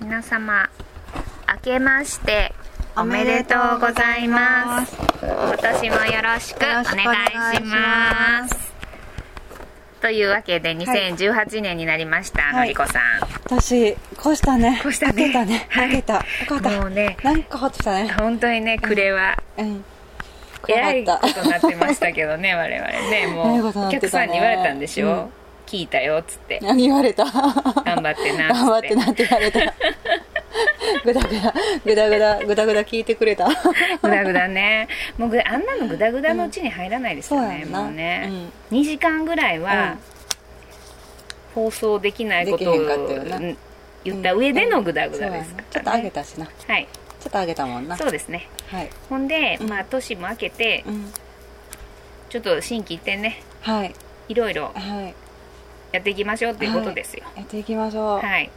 皆様明けましておめでとうございます。今年もよろしくお願いします。というわけで2018年になりました、はい。のりこさん。私越したね。越したね。たね。はい。開けた、よかった。もうねなんかほっとしたね。本当にね暮れはうん。えらいことになってましたけどね我々ねもう お客さんに言われたんでしょ、うん聞いたよっつって。何言われた？頑張ってな頑張ってなって言われた？ぐだぐだぐだぐだぐだぐだ聞いてくれた？ぐだぐだね。もうぐあんなのぐだぐだのうちに入らないですよね、うんもうね、うん。2時間ぐらいは放送できないことを言った上でのぐだぐだですそうやな。ちょっと上げたしな。はい。ちょっと上げたもんな。そうですね。はい。ほんで、うん。まあ年も明けてうん。ちょっと心機一転ね。はい。いろいろ。はいやっていきましょうっていうことですよ。やっていきましょう。はい、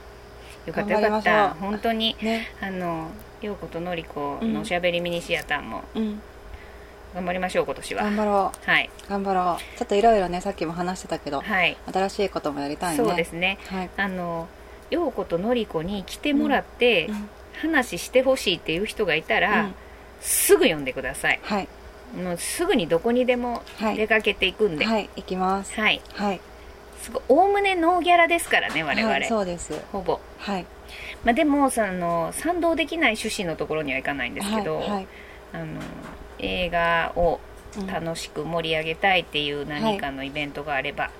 よかったよかった。本当にね。あの陽子とのりこのおしゃべりミニシアターもうん。頑張りましょう今年は。頑張ろはい、う頑張ろう。ちょっといろいろねさっきも話してたけどはい、新しいこともやりたいね。そうですね。はい。あの陽子とのりこに来てもらって、うん。話してほしいっていう人がいたら、うん。すぐ呼んでください。はい。もうすぐにどこにでもはい。出かけていくんで。はい、はい行きます。はいすごいおおむねノーギャラですからね我々、はいそうです。ほぼ。はい。まあ、でもその賛同できない趣旨のところにはいかないんですけど、はいはい。あの映画をうん楽しく盛り上げたいっていう何かのイベントがあれば、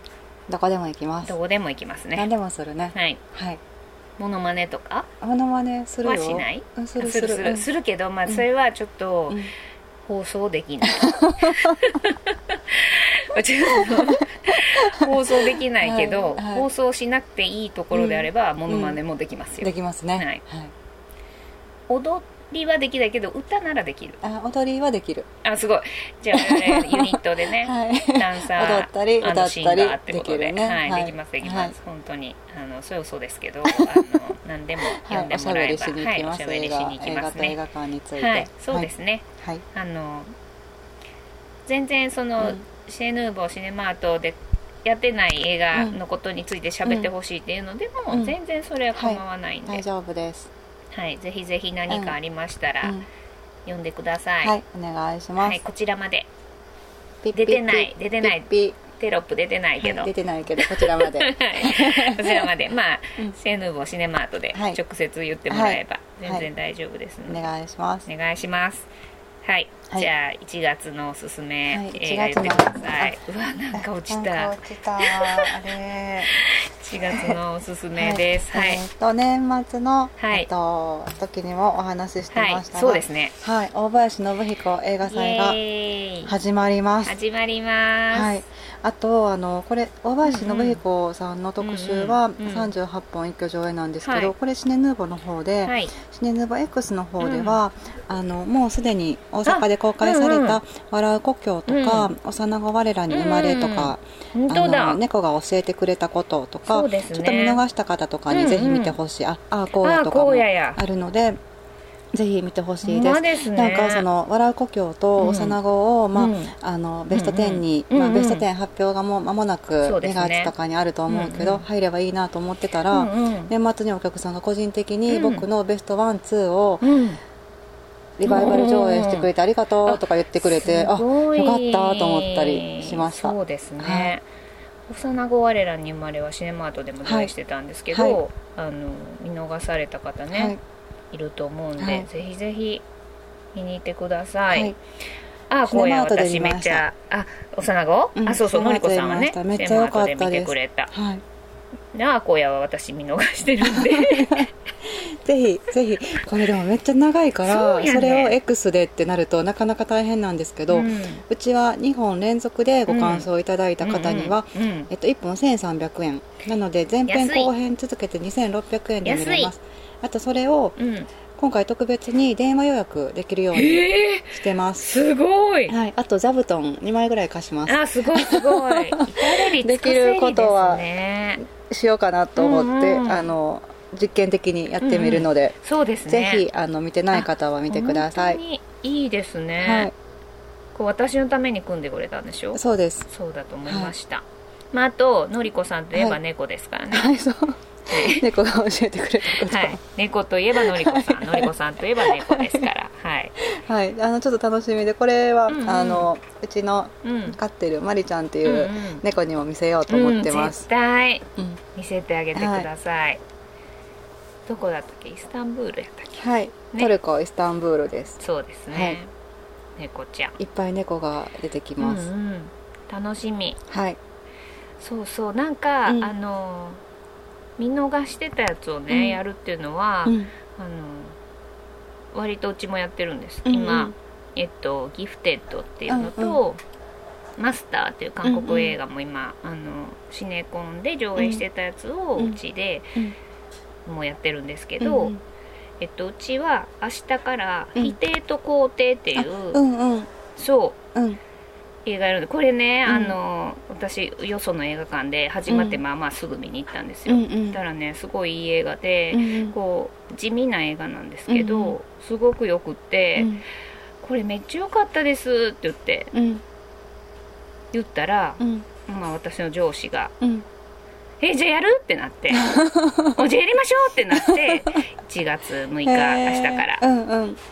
どこでも行きます。どこでも行きますね。何でもするね。はい。はい。モノマネとか？モノマネするよ。はしない？うんするする。するする。けど、まあ、うんそれはちょっとうん。放送できない、ちょっと放送できないけど、はいはい。放送しなくていいところであれば、モノマネもできますよ、できますね。はい。はい。踊りはできないけど歌ならできる。あ踊りはできる。あすごい。じゃあユニットでね、はい。ダンサー踊ったり歌ったりってことで。はいはい。できますできます、はい。本当にあのそれは嘘ですけど あの何でも呼んでもらえば、はい、おしゃべりしに行きますね。画館について。はいそうですね、はい。あの全然その、うんシェヌーボーシネマートでやってない映画のことについて喋ってほしいっていうのでも、うん。全然それは構わないんで、は大い丈夫です。ぜひぜひ何かありましたら、うん。呼んでください、はいお願いします。はいこちらまで。出てない出てない。テロップ出てないけど、はい出てないけどこちらまで。はいこちらまで。まあ、うん。シェヌーボーシネマートではい。直接言ってもらえばはい。全然大丈夫ですので、お願いします。お願いします。はい、はい。じゃあ1月のおすすめ、はい映画言ってください。うわなんか落ちた。か落ちた。あれ。4月のおすすめです。はい、えっと年末のはい。えっと時にもお話ししてはいましたがそうですね。はい。大林信彦映画イ祭が始まります。始まります、はい、あとあのこれ大林信彦さんの特集はうんうんうん38本一挙上映なんですけど、はい。これシネヌーボの方で、はい。シネヌーボ X の方では、あのもうすでに大阪で公開されうんうん。た「笑う故郷」とか「幼子我らに生まれ」とか、本当だ。あの猫が教えてくれたこととか、ね。ちょっと見逃した方とかうんうん。にぜひ見てほしい、ああこうやとかあもあるのでぜひ見てほしいです。まですね。なんかその「笑う故郷」と「幼子を」まあうん。あのベスト10に、うんうんまあ、ベスト10発表がもう間もなく2そうですね。月とかにあると思うけど、うんうん。入ればいいなと思ってたら、うんうん。年末にお客さんが個人的にうん。僕のベストワンツーをうんリバイバル上映してくれてありがとうとか言ってくれて、あすごい。よかったと思ったりしました。そうですね、はい。幼子我らに生まれはシネマートでも上映してたんですけど、はい。あの見逃された方ね、はい。い、ると思うんで、はい。ぜひぜひ見に行ってください、はい。あこうやシネマートで私めっちゃあ幼子、うん。あそうそうのりこさんはねシネマートで見ました。めっちゃ良かったです。シネマートで見てくれた。はいであこうやは私見逃してるんで。ぜひぜひ。これでもめっちゃ長いからそね。れを X でってなるとなかなか大変なんですけど、ううんちは2本連続でご感想いただいた方には、うんうんえっと、1本1300円。なので前編後編続けて2600円で見れます。あとそれをうん。うん今回特別に電話予約できるようにええしてます、すごい。はい、あと座布団2枚ぐらい貸します。あすごいすごい。できることはしようかなと思って、うんうん。あの実験的にやってみるので、そうですね。ぜひあの見てない方は見てください。本当にいいですね、はい。こう私のために組んでくれたんでしょ？そうです。そうだと思いました、まあ、あとのりこさんといえば猫ですからね、はいそう。猫が教えてくれたこと。はい、猫といえばのりこさん。のりこさんといえば猫ですからはい、はい、あのちょっと楽しみでこれは、うんうん。あのうちのうん、飼ってるマリちゃんっていう猫にも見せようと思ってます。絶、対。うん。見せてあげてください、どこだったっけ？イスタンブールやったっけ？はい、ね。トルコイスタンブールです。そうですね、猫ちゃん。いっぱい猫が出てきます、うんうん、楽しみ。はい。そうそう。なんか、うん。あの見逃してたやつをね、うん。やるっていうのは、うん。あの割とうちもやってるんです、うんうん。今えっとギフテッドっていうのと、マスターっていう韓国映画も今、あのシネコンで上映してたやつをうんうちでうんもうやってるんですけけど、えっと、うちは明日からうん。否定と肯定っていう、うんうん。そううん。映画やるんでこれね、うん。あの私よその映画館で始まってうん。まあまあすぐ見に行ったんですよ、うんうん。だからねすごいいい映画で、うんこう地味な映画なんですけど、うんうん。すごくよくって、うん。これめっちゃ良かったです」って言ってうん。言ったら、うん。まあ、私の上司がうん「えじゃあやる?」ってなって「おじゃあやりましょう!」ってなって1月6日明日から。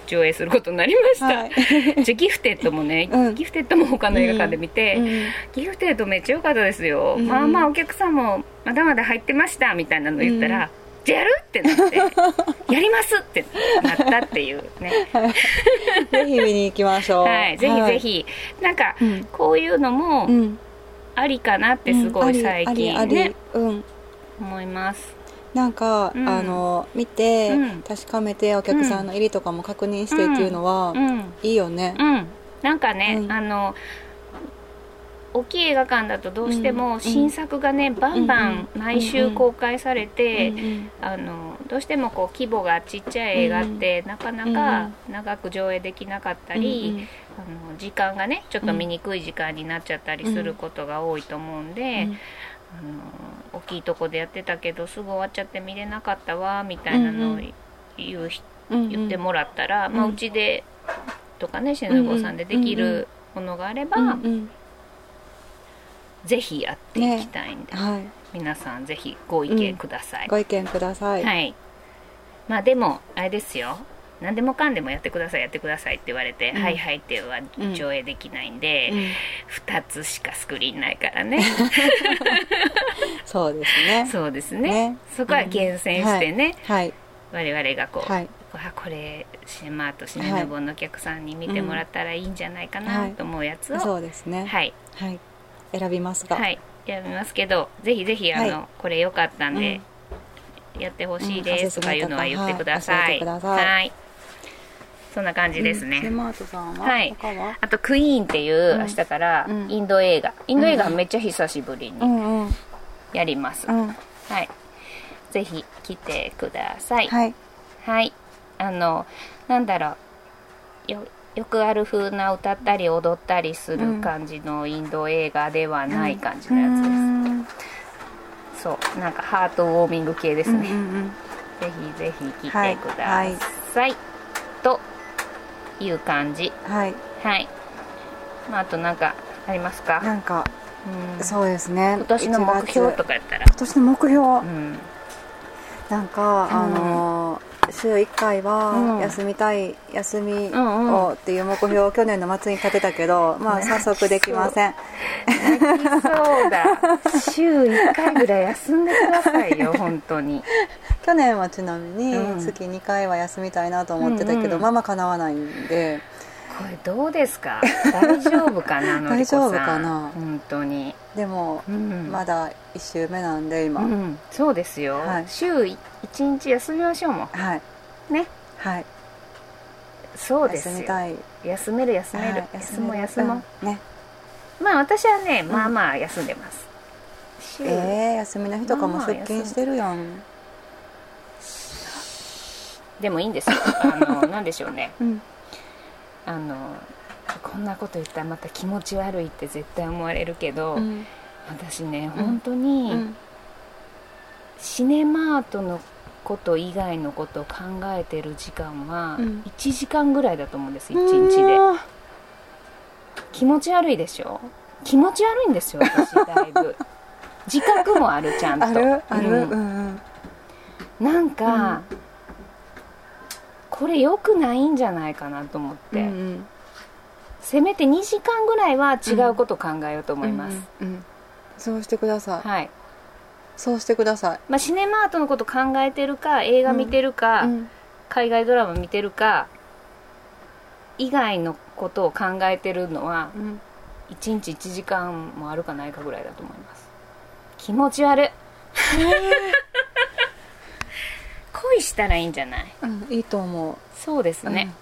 上映することになりました、はい。じゃあギフテッドもね、うん。ギフテッドも他の映画館で見て、うん。ギフテッドめっちゃ良かったですよ、うん。まあまあお客さんもまだまだ入ってましたみたいなの言ったら、うん。じゃあやる？ってなって やりますってなったっていうね。ぜひ見に行きましょう。はいぜひぜひ、なんかうん。こういうのもうんありかなってすごい最近ね。うん。思います。なんか、うん。あの見て、うん。確かめてお客さんの入りとかも確認してっていうのは、うん。いいよね、うん。なんかね、うん。あの大きい映画館だとどうしてうん。も新作がね、バンバンうん。毎週公開されて、あのどうしてもこう規模がちっちゃい映画って、なかなか長く上映できなかったり、あの時間がねちょっと見にくい時間になっちゃったりすることが多いと思うんで、うん。あの大きいとこでやってたけどすぐ終わっちゃって見れなかったわみたいなのをうん言う言ってもらったら、ん。まあ、うちでとかねシェヌゴさんでできるものがあれば、ぜひやっていきたいんで、はい、皆さんぜひご意見ください、ご意見ください、はい。まあでもあれですよ。何でもかんでもやってくださいやってくださいって言われて、うん。はいはいってはうん。上映できないんで、うん。2つしかスクリーンないからね。そうですね。そうですね。ね。そこは厳選してね、はい。我々がこう、はい。あこれシネマートシネヌボンのお客さんに見てもらったらいいんじゃないかなと思うやつを、そうですね。はい。はい選びますが、はいやりますけどぜひぜひあの、はい。これ良かったんで、やってほしいですとかいうのは言ってください、はい教えてください。はい。そんな感じですね、うんデマートさんは、はい。あとクイーンっていううん。明日からうん。インド映画、インド映画うんめっちゃ久しぶりうにんうん。やります、うん。はい。ぜひ来てください。はい。はい。あのなんだろう。よよくある風な歌ったり踊ったりする感じのインド映画ではない感じのやつです、そうなんかハートウォーミング系ですね、うんうんうんぜひぜひ来はいてください、という感じ。はい。はい、まあ、あとなんかありますか、なんかうん。そうですね。今年の目標とかかやったら。今年の目標、うん。なんか、あのー週1回うん。は休みたい、休みをっていう目標を去年の末に立てたけど、まあ早速できません。そう。だ。週1回ぐらい休んでくださいよ 本当に。去年はちなみにうん。月2回は休みたいなと思ってたけど、うんうん。まあまあ叶わないんでこれどうですか？大丈夫かな大丈夫かな？本当に、でも、うん。まだ1週目なんで今、うん、そうですよ、はい。週1日休みましょうも。はい。んね。はい。そうですよ。休みたい。休める休める、はい休もう休もう、うん。ね。まあ私はねまあまあ休んでます、週えー、休みの日とかもまあまあ出勤してるやん、でもいいんですよ。あの なんでしょうね。うんあのこんなこと言ったらまた気持ち悪いって絶対思われるけど、うん。私ねうん。本当に、うん。シネマートのこと以外のことを考えてる時間はうん。1時間ぐらいだと思うんです1日で。うん。気持ち悪いでしょ？気持ち悪いんですよ私だいぶ。自覚もあるちゃんと。ううん。んうん。なんか、これ良くないんじゃないかなと思って、うんうん。せめて2時間ぐらいは違うことを考えようと思います、うんうんそうしてください。はい、そうしてください。まあ、シネマートのこと考えてるか映画見てるか、うん海外ドラマ見てるか以外のことを考えてるのはうん。1日1時間もあるかないかぐらいだと思います。気持ち悪い恋したらいいんじゃない？うんいいと思う。そうですね、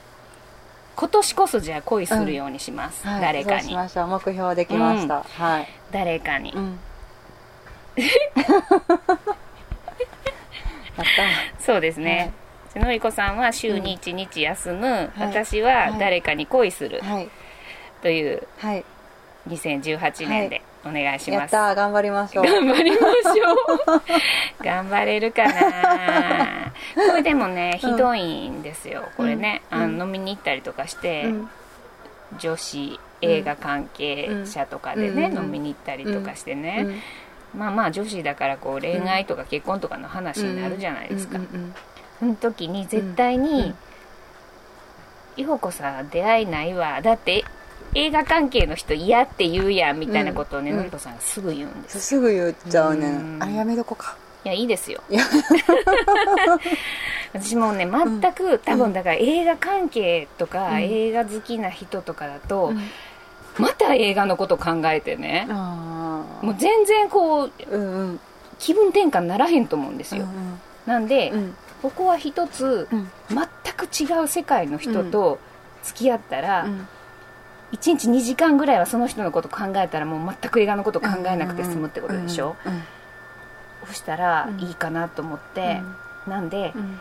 今年こそじゃあ恋するようにします、はい。誰かに。そうしましょう。目標できました、はい、誰かに、そうですね、のりこさんは週に1日休む、私ははい。誰かに恋する。はい。というはい。2018年でお願いしやっます、た頑張りましょう。頑張りましょう。頑張れるかな。これでもねひどいんですよ、これね、うん。あの飲みに行ったりとかして、うん。女子映画関係者とかでね、うん。飲みに行ったりとかしてね、うん。まあまあ女子だからこう恋愛とか結婚とかの話になるじゃないですか、うんうんその時に絶対に「いほこさん出会いないわ。だって映画関係の人嫌って言うやん」みたいなことをね、うん。のりこさんがすぐ言うんですすぐ言っちゃうね。うん。あれやめとこうか。いやいいですよ。私もうね全く、多分だから映画関係とか、うん。映画好きな人とかだと、うん。また映画のこと考えてねもう全然こううんうん。気分転換ならへんと思うんですよ、うんなんで、うん。ここは一つ、うん。全く違う世界の人と付き合ったら、うん1日2時間ぐらいはその人のこと考えたらもう全く映画のこと考えなくて済むってことでしょ、うんうんそしたらうん。いいかなと思って、なんで？うん。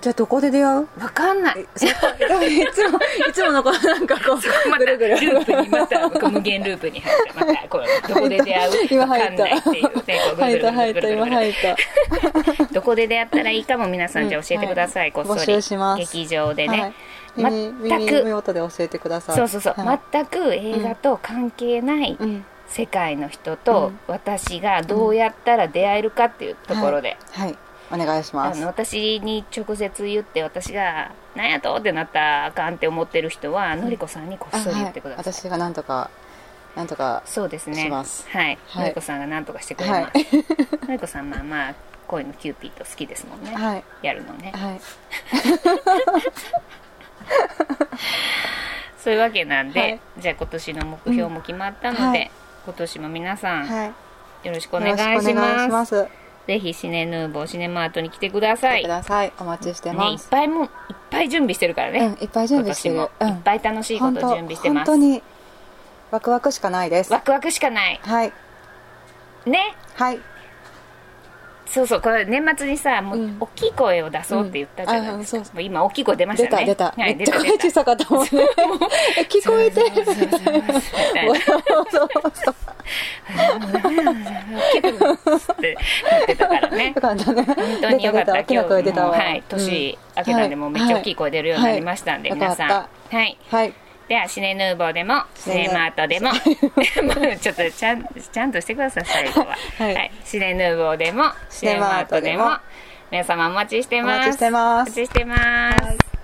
じゃあどこで出会う？分かんない。いつも いつものこのなんかこうぐるぐる。ループにまた無限ループに入ってまたこうどこで出会う？今分かんないっていうねこうぐ入った入った今入った。どこで出会ったらいいかも皆さんじゃあ教えてください、うんはいこっそり劇場でね、はい。耳全く。耳元で教えてください。そうそうそう、はい。全く映画と関係ないうん。世界の人とうん。私がどうやったら出会えるかっていうところで、はい。お願いします。あの私に直接言って私が「何やと?」ってなったらあかんって思ってる人はのりこさんにこっそり言ってください、あはい。私がなんとかなんとかそうですね。はい、はい。のりこさんが何とかしてくれます、はい。のりこさんまあまあ恋のキューピッド好きですもんね、はい。やるのね。はい そういうわけなんで、はい。じゃあ今年の目標も決まったので、うん。はい。今年も皆さん、はい。よろしくおお願いします。すぜひシネヌーボーシネマートに来てください。ください。お待ちしてね、いますっぱいもいっぱい準備してるからね、うんいっぱい準備してる。今年もいっぱい楽しいことを準備してます。本当にワクワクしかないです。ワクワクしかない。はい。ね。はいそうそうこれ年末にさもううん。大きい声を出そうって言ったじゃないですか、うん。うもう今大きい声出まし出たね。た出た。はい、めっちゃ声小さかったもんね。え聞こえてるそう。そうそうそう。みたいなそうそうってなってた。からねよかった。ね本当によかった。はい。年明けたんでもうめっちゃ大きい声出るようになりましたんで、はい。皆さん。はい。はいではシネヌーボーでもシネマートでも。ちょっとちゃんちゃんとしてください最後は、はい。シネヌーボーでもシネマートでも。シネマートでも皆様お待ちしてます。お待ちしてます。お待ちしてます